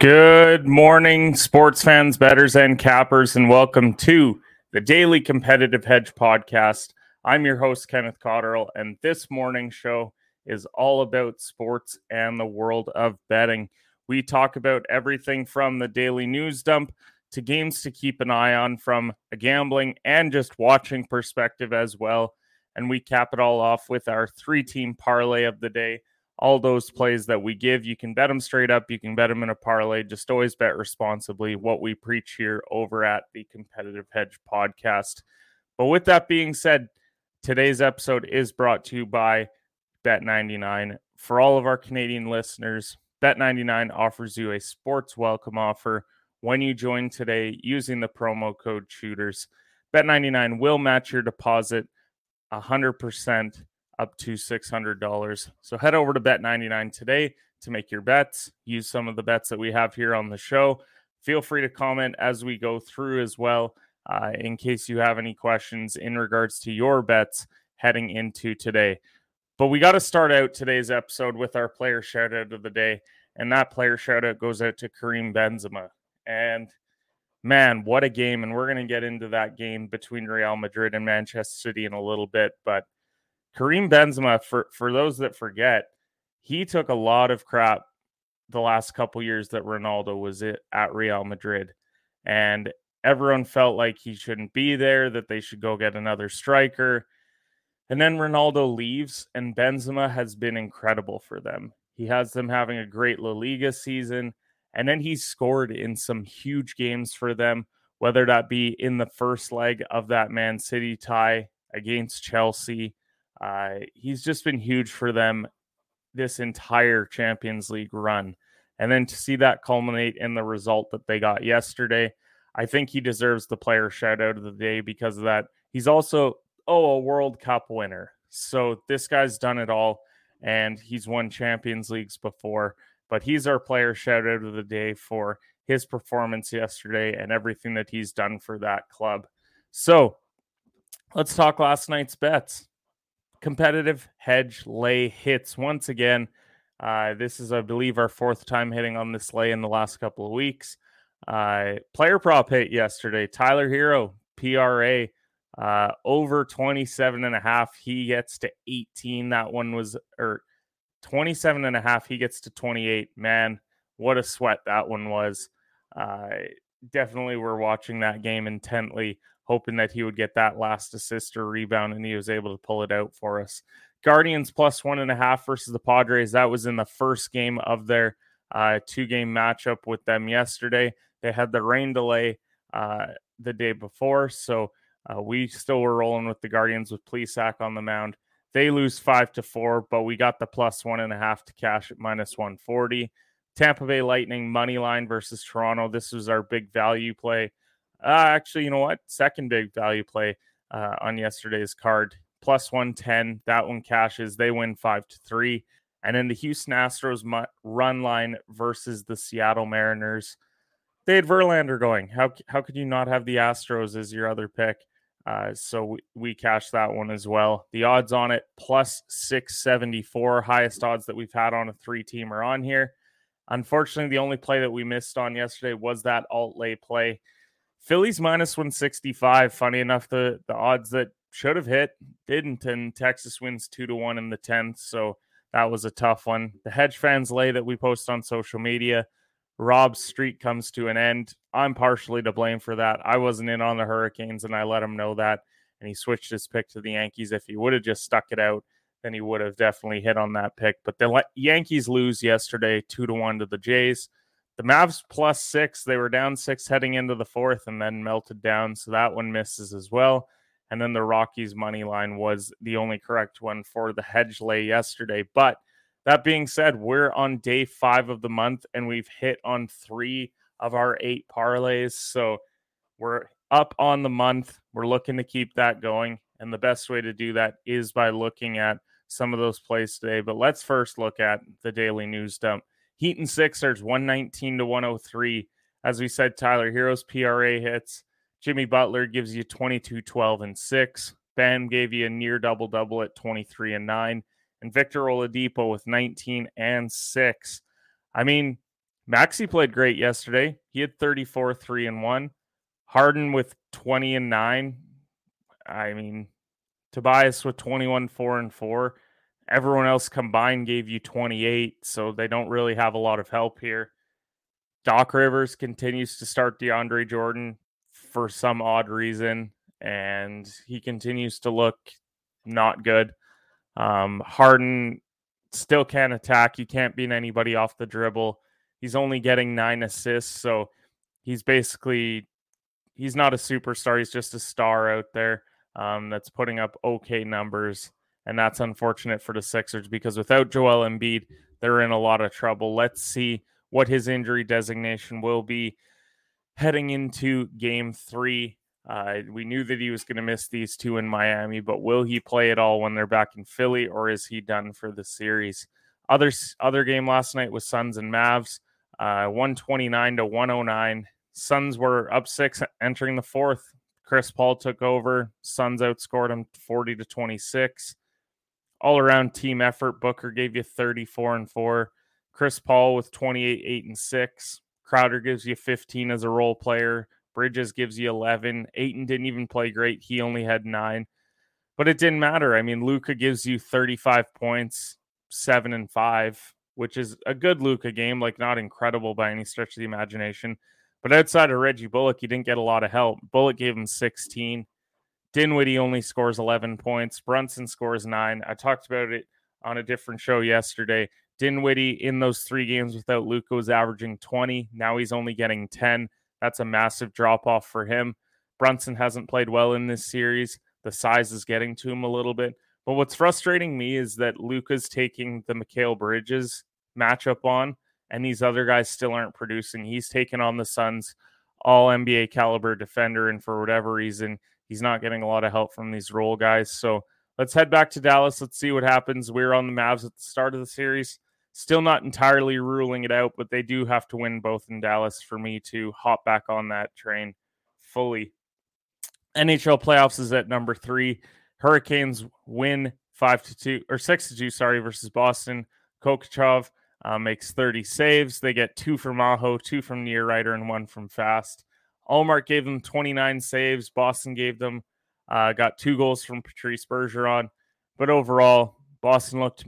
Good morning, sports fans, betters, and cappers, and welcome to the Daily Competitive Hedge Podcast. I'm your host, Kenneth Cotterill, and this morning's show is all about sports and the world of betting. We talk about everything from the daily news dump to games to keep an eye on from a gambling and just watching perspective as well. And we cap it all off with our three team parlay of the day all those plays that we give. You can bet them straight up. You can bet them in a parlay. Just always bet responsibly. What we preach here over at the Competitive Hedge podcast. But with that being said, today's episode is brought to you by Bet99. For all of our Canadian listeners, Bet99 offers you a sports welcome offer when you join today using the promo code shooters. Bet99 will match your deposit 100% up to $600. So head over to Bet99 today to make your bets. Use some of the bets that we have here on the show. Feel free to comment as we go through as well, uh, in case you have any questions in regards to your bets heading into today. But we got to start out today's episode with our player shout out of the day. And that player shout out goes out to Karim Benzema. And man, what a game. And we're going to get into that game between Real Madrid and Manchester City in a little bit. But Karim Benzema, for for those that forget, he took a lot of crap the last couple years that Ronaldo was at Real Madrid, and everyone felt like he shouldn't be there, that they should go get another striker. And then Ronaldo leaves, and Benzema has been incredible for them. He has them having a great La Liga season, and then he scored in some huge games for them, whether that be in the first leg of that Man City tie against Chelsea uh, he's just been huge for them this entire Champions League run. And then to see that culminate in the result that they got yesterday, I think he deserves the player shout out of the day because of that. He's also, oh, a World Cup winner. So this guy's done it all and he's won Champions Leagues before. But he's our player shout out of the day for his performance yesterday and everything that he's done for that club. So let's talk last night's bets competitive hedge lay hits once again. Uh, this is, I believe, our fourth time hitting on this lay in the last couple of weeks. Uh, player prop hit yesterday. Tyler Herro, PRA, uh, over 27 and a half. He gets to 18. That one was, or 27 and a half. He gets to 28. Man, what a sweat that one was. Definitely, we're watching that game intently hoping that he would get that last assist or rebound, and he was able to pull it out for us. Guardians plus one and a half versus the Padres. That was in the first game of their uh, two game matchup with them yesterday. They had the rain delay uh, the day before, so uh, we still were rolling with the Guardians with Plesac on the mound. They lose five to four, but we got the plus one and a half to cash at minus 140. Tampa Bay Lightning money line versus Toronto. This was our big value play. Uh, actually, you know what? Second big value play uh, on yesterday's card, plus 110. That one cashes. They win five to three. And then the Houston Astros run line versus the Seattle Mariners. They had Verlander going. How how could you not have the Astros as your other pick? Uh, so we, we cashed that one as well. The odds on it plus 674, highest odds that we've had on a three teamer on here. Unfortunately, the only play that we missed on yesterday was that alt lay play. Phillies minus 165. Funny enough, the, the odds that should have hit didn't, and Texas wins two to one in the 10th. So that was a tough one. The hedge fans lay that we post on social media. Rob's streak comes to an end. I'm partially to blame for that. I wasn't in on the Hurricanes, and I let him know that. And he switched his pick to the Yankees. If he would have just stuck it out, then he would have definitely hit on that pick. But the Yankees lose yesterday, two to one to the Jays. The Mavs plus six. They were down six heading into the fourth and then melted down. So that one misses as well. And then the Rockies money line was the only correct one for the hedge lay yesterday. But that being said, we're on day five of the month and we've hit on three of our eight parlays. So we're up on the month. We're looking to keep that going. And the best way to do that is by looking at some of those plays today. But let's first look at the daily news dump. Heat and Sixers 119 to 103. As we said, Tyler Herro's PRA hits. Jimmy Butler gives you 22, 12, and 6. Bam gave you a near double double at 23 and 9. And Victor Oladipo with 19 and 6. I mean, Maxi played great yesterday. He had 34, 3 and 1. Harden with 20 and 9. I mean, Tobias with 21, 4 and 4. Everyone else combined gave you 28, so they don't really have a lot of help here. Doc Rivers continues to start DeAndre Jordan for some odd reason, and he continues to look not good. Um, Harden still can't attack. You can't beat anybody off the dribble. He's only getting nine assists, so he's basically he's not a superstar. He's just a star out there um, that's putting up okay numbers, and that's unfortunate for the Sixers because without Joel Embiid, they're in a lot of trouble. Let's see what his injury designation will be heading into Game Three. Uh, we knew that he was going to miss these two in Miami, but will he play at all when they're back in Philly, or is he done for the series? Other other game last night was Suns and Mavs, uh, one twenty nine to one hundred nine. Suns were up six entering the fourth. Chris Paul took over. Suns outscored him 40 to 26. All around team effort. Booker gave you 34 and 4. Chris Paul with 28, 8 and 6. Crowder gives you 15 as a role player. Bridges gives you 11. Ayton didn't even play great. He only had nine. But it didn't matter. I mean, Luka gives you 35 points, seven and five, which is a good Luka game, like not incredible by any stretch of the imagination. But outside of Reggie Bullock, he didn't get a lot of help. Bullock gave him 16. Dinwiddie only scores 11 points. Brunson scores nine. I talked about it on a different show yesterday. Dinwiddie in those three games without Luka was averaging 20. Now he's only getting 10. That's a massive drop off for him. Brunson hasn't played well in this series. The size is getting to him a little bit. But what's frustrating me is that Luka's taking the Mikal Bridges matchup on and these other guys still aren't producing. He's taken on the Suns all NBA caliber defender, and for whatever reason, he's not getting a lot of help from these role guys. So let's head back to Dallas. Let's see what happens. We're on the Mavs at the start of the series. Still not entirely ruling it out, but they do have to win both in Dallas for me to hop back on that train fully. NHL playoffs is at number three. Hurricanes win five to two or six to two, sorry, versus Boston. Kochetkov uh, makes 30 saves. They get two from Aho, two from Niederreiter, and one from Fast. Ullmark gave them 29 saves. Boston gave them, uh, got two goals from Patrice Bergeron. But overall, Boston looked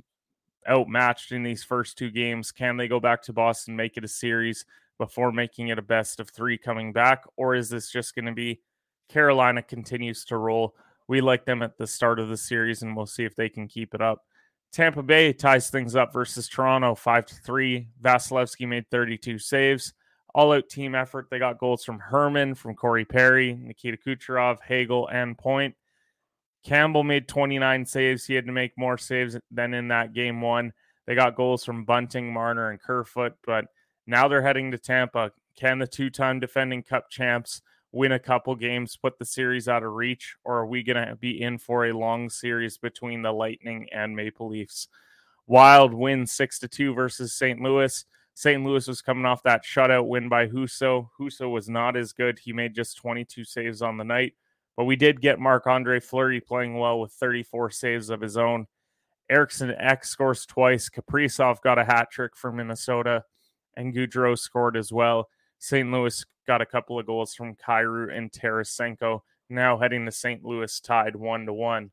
outmatched in these first two games. Can they go back to Boston, make it a series before making it a best of three coming back? Or is this just going to be Carolina continues to roll? We like them at the start of the series, and we'll see if they can keep it up. Tampa Bay ties things up versus Toronto 5 to 3. Vasilevskiy made 32 saves. All out team effort. They got goals from Hedman, from Corey Perry, Nikita Kucherov, Hagel, and Point. Campbell made 29 saves. He had to make more saves than in that game one. They got goals from Bunting, Marner, and Kerfoot, but now they're heading to Tampa. Can the two time defending cup champs win a couple games, put the series out of reach, or are we going to be in for a long series between the Lightning and Maple Leafs? Wild win six to two versus St. Louis. St. Louis was coming off that shutout win by Husso. Husso was not as good. He made just 22 saves on the night, but we did get Marc Andre Fleury playing well with 34 saves of his own. Eriksson Ek scores twice. Kaprizov got a hat trick for Minnesota, and Gaudreau scored as well. St. Louis got a couple of goals from Kyrou and Tarasenko. Now heading to St. Louis tied one to one.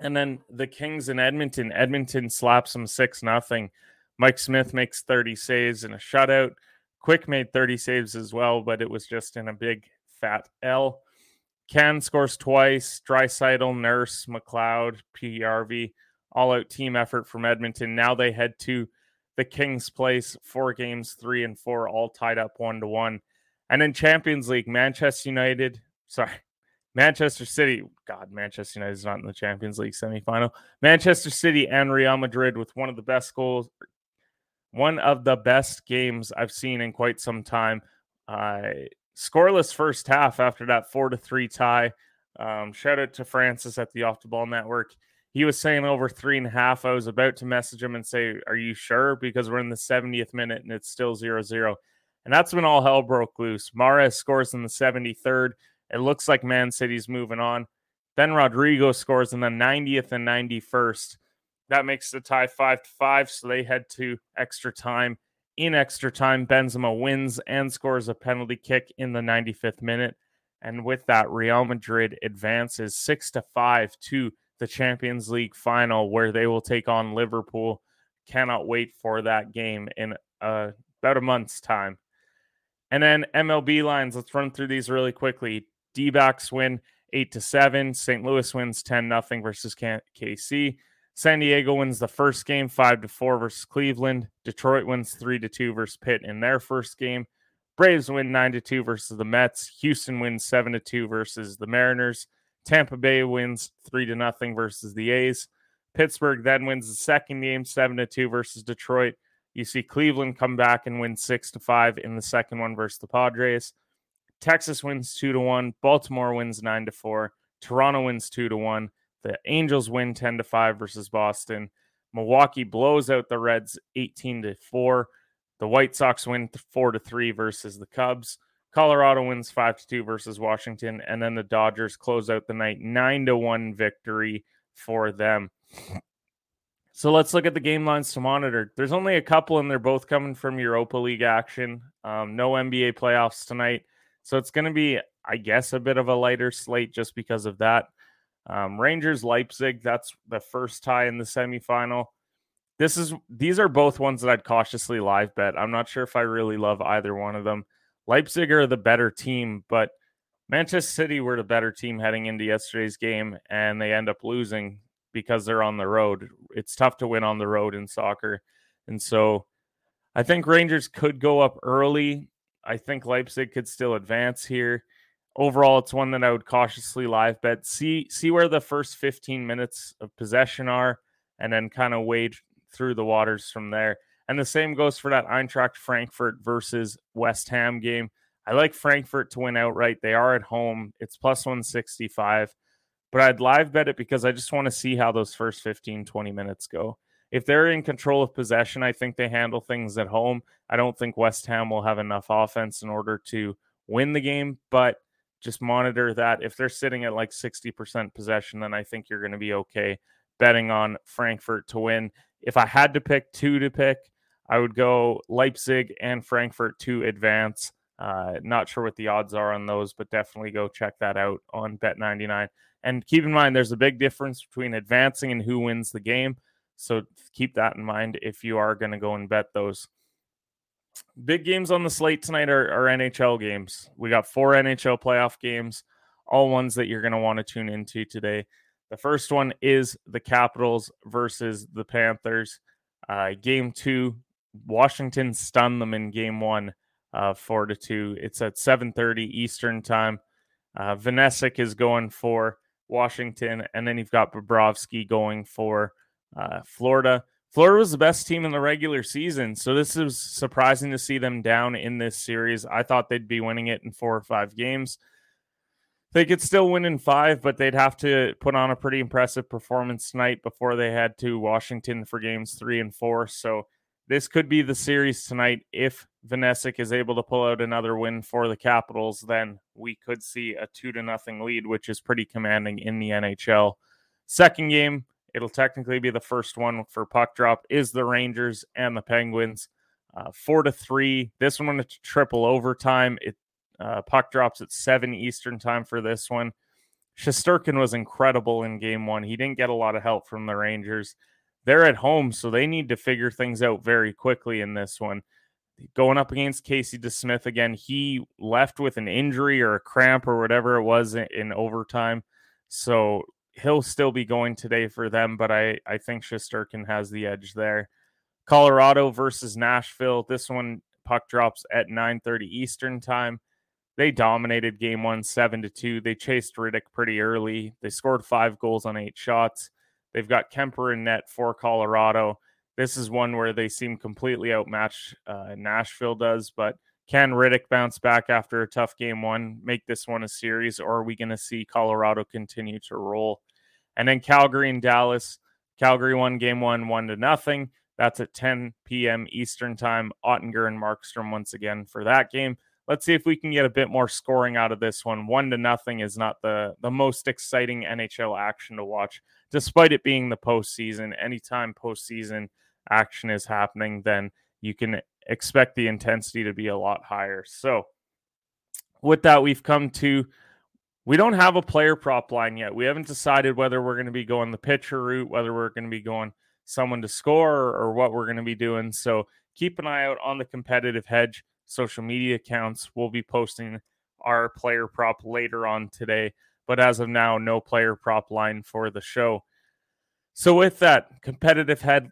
And then the Kings in Edmonton. Edmonton slaps them six nothing. Mike Smith makes 30 saves and a shutout. Quick made 30 saves as well, but it was just in a big fat L. Kane scores twice. Draisaitl, Nurse, McLeod, PRV. All out team effort from Edmonton. Now they head to the Kings place, four games, three and four, all tied up one to one. And in Champions League, Manchester United, sorry, Manchester City, God, Manchester United is not in the Champions League semifinal. Manchester City and Real Madrid with one of the best goals, one of the best games I've seen in quite some time. Uh, scoreless first half after that four to three tie. Um, shout out to Francis at the Off the Ball Network. He was saying over three and a half. I was about to message him and say, Are you sure? Because we're in the 70th minute and it's still 0 0. And that's when all hell broke loose. Mahrez scores in the 73rd. It looks like Man City's moving on. Then Rodrygo scores in the 90th and 91st. That makes the tie five to five. So they head to extra time. In extra time, Benzema wins and scores a penalty kick in the 95th minute. And with that, Real Madrid advances six to five to the Champions League final, where they will take on Liverpool. Cannot wait for that game in uh, about a month's time. And then MLB lines. Let's run through these really quickly. D backs win eight to seven. St. Louis wins 10 nothing versus KC. San Diego wins the first game five to four versus Cleveland. Detroit wins three to two versus Pitt in their first game. Braves win nine to two versus the Mets. Houston wins seven to two versus the Mariners. Tampa Bay wins three to nothing versus the A's. Pittsburgh then wins the second game seven to two versus Detroit. You see Cleveland come back and win six to five in the second one versus the Padres. Texas wins two to one. Baltimore wins nine to four. Toronto wins two to one. The Angels win ten to five versus Boston. Milwaukee blows out the Reds eighteen to four. The White Sox win four to three versus the Cubs. Colorado wins five to two versus Washington, and then the Dodgers close out the night nine to one victory for them. So let's look at the game lines to monitor. There's only a couple, and they're both coming from Europa League action. Um, no NBA playoffs tonight. So it's going to be, I guess, a bit of a lighter slate just because of that. Um, Rangers Leipzig, that's the first tie in the semifinal. This is these are both ones that I'd cautiously live bet. I'm not sure if I really love either one of them. Leipzig are the better team, but Manchester City were the better team heading into yesterday's game, and they end up losing because they're on the road. It's tough to win on the road in soccer. And so I think Rangers could go up early I think Leipzig could still advance here. Overall, it's one that I would cautiously live bet. See see where the first 15 minutes of possession are, and then kind of wade through the waters from there. And the same goes for that Eintracht Frankfurt versus West Ham game. I like Frankfurt to win outright. They are at home. It's plus 165. But I'd live bet it because I just want to see how those first 15, 20 minutes go if they're in control of possession, I think they handle things at home. I don't think West Ham will have enough offense in order to win the game, but just monitor that. If they're sitting at like 60% possession, then I think you're going to be okay betting on Frankfurt to win. If I had to pick two to pick, I would go Leipzig and Frankfurt to advance. Uh, not sure what the odds are on those, but definitely go check that out on Bet99. And keep in mind, there's a big difference between advancing and who wins the game. So keep that in mind if you are going to go and bet those. Big games on the slate tonight are, are NHL games. We got four NHL playoff games, all ones that you're going to want to tune into today. The first one is the Capitals versus the Panthers. Uh, game two, Washington stunned them in game one, uh, four to two. It's at 7:30 Eastern time. Uh, Vanecek is going for Washington, and then you've got Bobrovsky going for uh, Florida. Florida was the best team in the regular season, so this is surprising to see them down in this series. I thought they'd be winning it in four or five games. They could still win in five, but they'd have to put on a pretty impressive performance tonight before they head to Washington for games three and four. So this could be the series tonight. If Vanecek is able to pull out another win for the Capitals, then we could see a two to nothing lead, which is pretty commanding in the NHL. Second game, It'll technically be the first one for puck drop. Is the Rangers and the Penguins uh, four to three? This one went to triple overtime. It uh, puck drops at seven Eastern time for this one. Shesterkin was incredible in game one. He didn't get a lot of help from the Rangers. They're at home, so they need to figure things out very quickly in this one. Going up against Casey DeSmith again, he left with an injury or a cramp or whatever it was in, in overtime. So he'll still be going today for them, but I, I think Shesterkin has the edge there. Colorado versus Nashville. This one puck drops at 9:30 Eastern time. they dominated game one, seven to two. They chased Rittich pretty early. They scored five goals on eight shots. They've got Kuemper in net for Colorado. This is one where they seem completely outmatched. Uh, Nashville does, but can Rittich bounce back after a tough game one, make this one a series, or are we going to see Colorado continue to roll? And then Calgary and Dallas. Calgary won game one, one to nothing. That's at 10 p.m. Eastern time. Oettinger and Markstrom once again for that game. Let's see if we can get a bit more scoring out of this one. One to nothing is not the the most exciting NHL action to watch, despite it being the postseason. Anytime postseason action is happening, then you can expect the intensity to be a lot higher. So, with that, we've come to we don't have a player prop line yet. We haven't decided whether we're going to be going the pitcher route, whether we're going to be going someone to score, or what we're going to be doing. So, keep an eye out on the competitive hedge social media accounts. We'll be posting our player prop later on today. But as of now, no player prop line for the show. So, with that, competitive hedge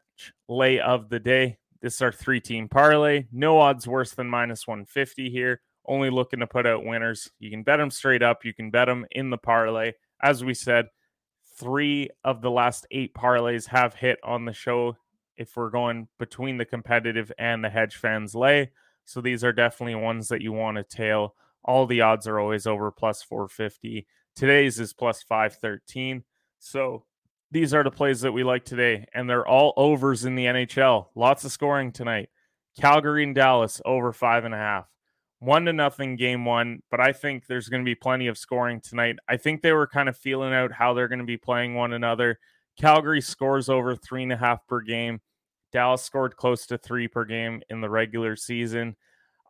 lay of the day. This is our three team parlay. No odds worse than minus 150 here. Only looking to put out winners. You can bet them straight up. You can bet them in the parlay. As we said, three of the last eight parlays have hit on the show if we're going between the competitive and the hedge fans lay. So these are definitely ones that you want to tail. All the odds are always over plus 450. Today's is plus 513. So these are the plays that we like today, and they're all overs in the NHL. Lots of scoring tonight. Calgary and Dallas over five and a half. One to nothing game one, but I think there's going to be plenty of scoring tonight. I think they were kind of feeling out how they're going to be playing one another. Calgary scores over three and a half per game. Dallas scored close to three per game in the regular season.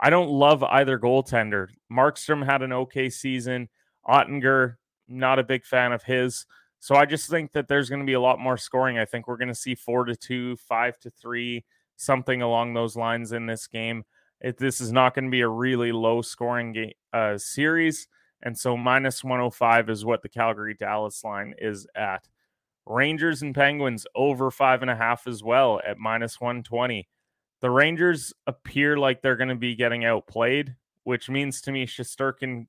I don't love either goaltender. Markstrom had an okay season. Oettinger, not a big fan of his. So I just think that there's going to be a lot more scoring. I think we're going to see four to two, five to three, something along those lines in this game. If this is not going to be a really low scoring game, uh, series. And so minus 105 is what the Calgary Dallas line is at. Rangers and Penguins over five and a half as well at minus 120. The Rangers appear like they're going to be getting outplayed, which means to me Shesterkin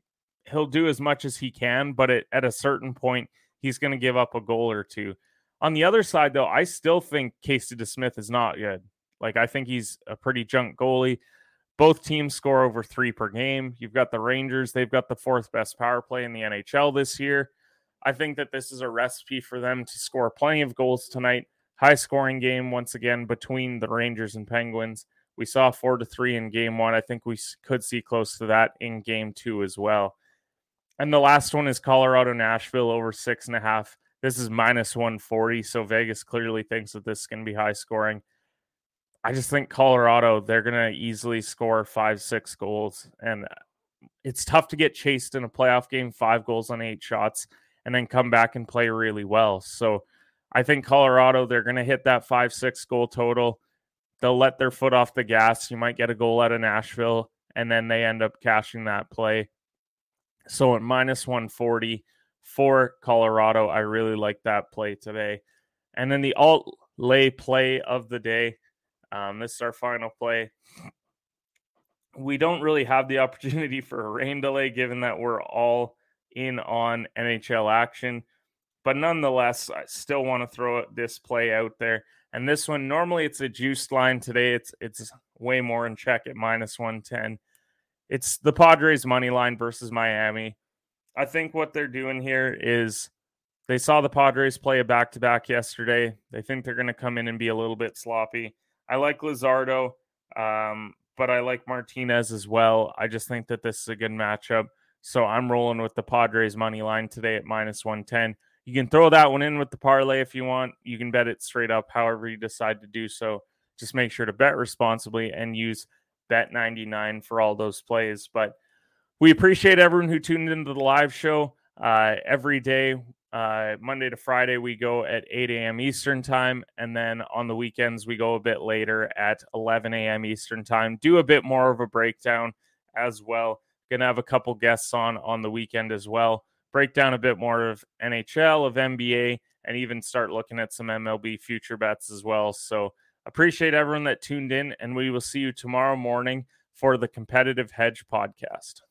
he'll do as much as he can, but it, at a certain point he's going to give up a goal or two. On the other side, though, I still think Casey DeSmith is not good. Like I think he's a pretty junk goalie. Both teams score over three per game. You've got the Rangers; they've got the fourth best power play in the NHL this year. I think that this is a recipe for them to score plenty of goals tonight high scoring game once again between the Rangers and Penguins. We saw four to three in game one. I think we could see close to that in game two as well. And the last one is Colorado Nashville over six and a half. This is minus 140. So Vegas clearly thinks that this is going to be high scoring. I just think Colorado, they're going to easily score five, six goals. And uh, it's tough to get chased in a playoff game, five goals on eight shots, and then come back and play really well. So I think Colorado, they're going to hit that five, six goal total. They'll let their foot off the gas. You might get a goal out of Nashville, and then they end up cashing that play. So at minus 140 for Colorado, I really like that play today. And then the alt lay play of the day. Um, this is our final play. We don't really have the opportunity for a rain delay given that we're all in on NHL action. But nonetheless, I still want to throw this play out there. And this one, normally it's a juiced line. Today, it's it's way more in check at minus 110. It's the Padres money line versus Miami. I think what they're doing here is they saw the Padres play a back to back yesterday. They think they're going to come in and be a little bit sloppy. I like Luzardo, um, but I like Martinez as well. I just think that this is a good matchup. So I'm rolling with the Padres money line today at minus 110. You can throw that one in with the parlay if you want. You can bet it straight up, however you decide to do so. Just make sure to bet responsibly and use Bet99 for all those plays. But we appreciate everyone who tuned into the live show uh, every day. Uh, Monday to Friday, we go at 8 a.m. Eastern time. And then on the weekends, we go a bit later at 11 a.m. Eastern time. Do a bit more of a breakdown as well. Gonna have a couple guests on on the weekend as well break down a bit more of NHL, of NBA, and even start looking at some MLB future bets as well. So appreciate everyone that tuned in, and we will see you tomorrow morning for the Competitive Hedge podcast.